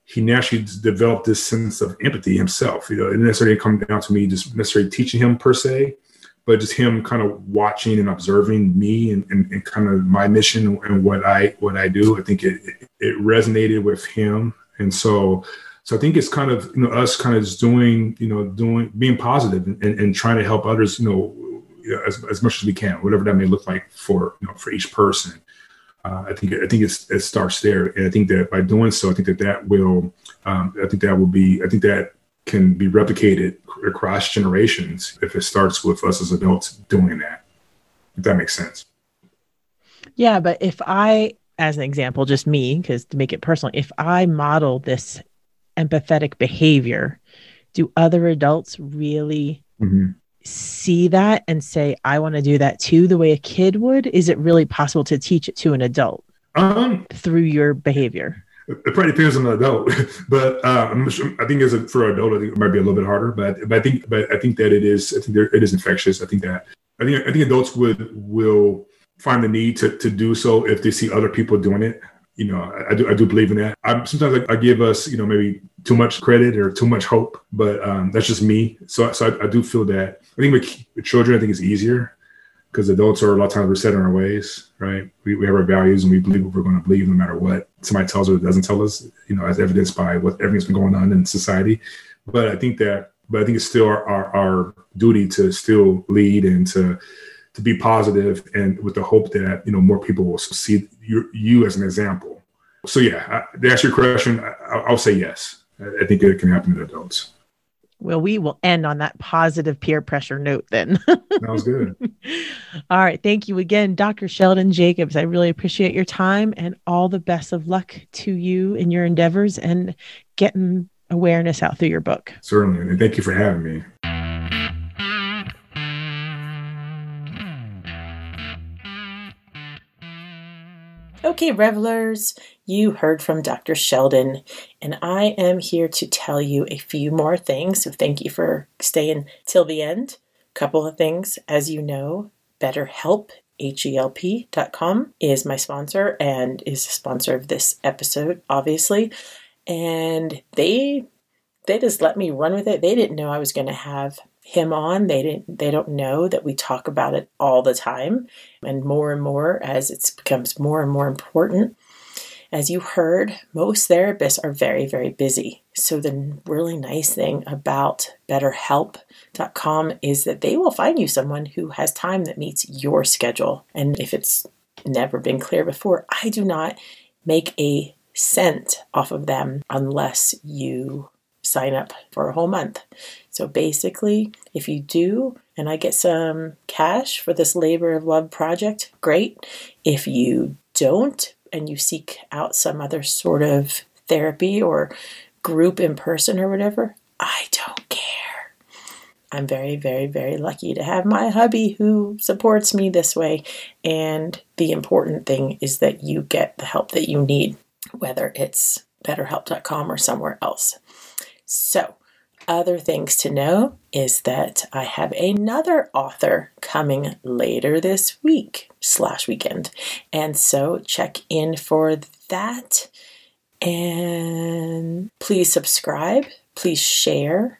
he naturally developed this sense of empathy himself you know it didn't necessarily come down to me just necessarily teaching him per se but just him kind of watching and observing me and, and, and, kind of my mission and what I what I do. I think it, it, it resonated with him, and so so I think it's kind of you know us kind of just doing you know doing being positive and, and, and trying to help others you know as, as much as we can, whatever that may look like for you know for each person. Uh, I think I think it starts there, and I think that by doing so, I think that that will um, I think that will be I think that can be replicated across generations if it starts with us as adults doing that. If that makes sense. Yeah, but if I, as an example, just me, because to make it personal, if I model this empathetic behavior, do other adults really mm-hmm. See that and say, I want to do that too, the way a kid would? Is it really possible to teach it to an adult um, through your behavior? It probably depends on the adult, but uh, i think as a, for an adult, I think it might be a little bit harder. But but I think but I think that it is. I think there, it is infectious. I think that I think I think adults would will find the need to to do so if they see other people doing it. You know, I, I do I do believe in that. I'm, sometimes I, I, give us you know maybe too much credit or too much hope, but um, that's just me. So so I, I do feel that. I think with, with children, I think it's easier because adults are a lot of times we're set in our ways, right? We, we have our values and we believe what we're going to believe no matter what somebody tells us or doesn't tell us, you know, as evidenced by what everything's been going on in society. But I think that, but I think it's still our, our, our duty to still lead and to, to be positive and with the hope that, you know, more people will see you, you as an example. So yeah, I, to answer your question, I, I'll say yes. I think it can happen to adults. Well, we will end on that positive peer pressure note then. that was good. all right. Thank you again, Dr. Sheldon Jacobs. I really appreciate your time and all the best of luck to you in your endeavors and getting awareness out through your book. Certainly. And thank you for having me. Okay, revelers, you heard from Dr. Sheldon, and I am here to tell you a few more things. So, thank you for staying till the end. Couple of things, as you know, BetterHelp, H-E-L-P.com is my sponsor and is a sponsor of this episode, obviously. And they they just let me run with it. They didn't know I was going to have him on. They didn't they don't know that we talk about it all the time and more and more as it becomes more and more important. As you heard, most therapists are very, very busy. So, the really nice thing about BetterHelp.com is that they will find you someone who has time that meets your schedule. And if it's never been clear before, I do not make a cent off of them unless you sign up for a whole month. So basically, if you do, and I get some cash for this labor of love project, great. If you don't, and you seek out some other sort of therapy or group in person or whatever, I don't care. I'm very, very, very lucky to have my hubby who supports me this way. And the important thing is that you get the help that you need, whether it's betterhelp.com or somewhere else. So, other things to know is that I have another author coming later this week slash weekend. And so check in for that. And please subscribe, please share.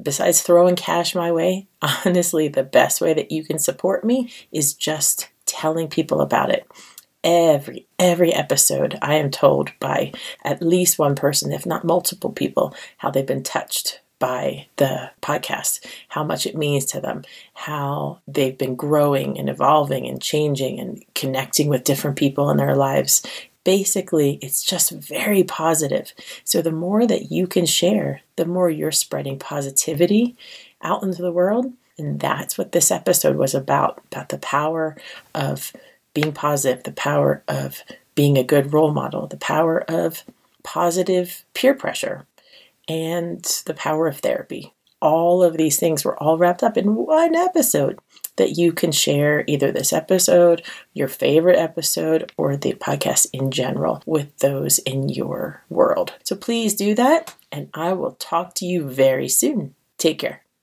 Besides throwing cash my way, honestly, the best way that you can support me is just telling people about it every every episode i am told by at least one person if not multiple people how they've been touched by the podcast, how much it means to them, how they've been growing and evolving and changing and connecting with different people in their lives. Basically, it's just very positive. So, the more that you can share, the more you're spreading positivity out into the world. And that's what this episode was about about the power of being positive, the power of being a good role model, the power of positive peer pressure and the power of therapy. All of these things were all wrapped up in one episode that you can share either this episode, your favorite episode, or the podcast in general with those in your world. So please do that, and I will talk to you very soon. Take care.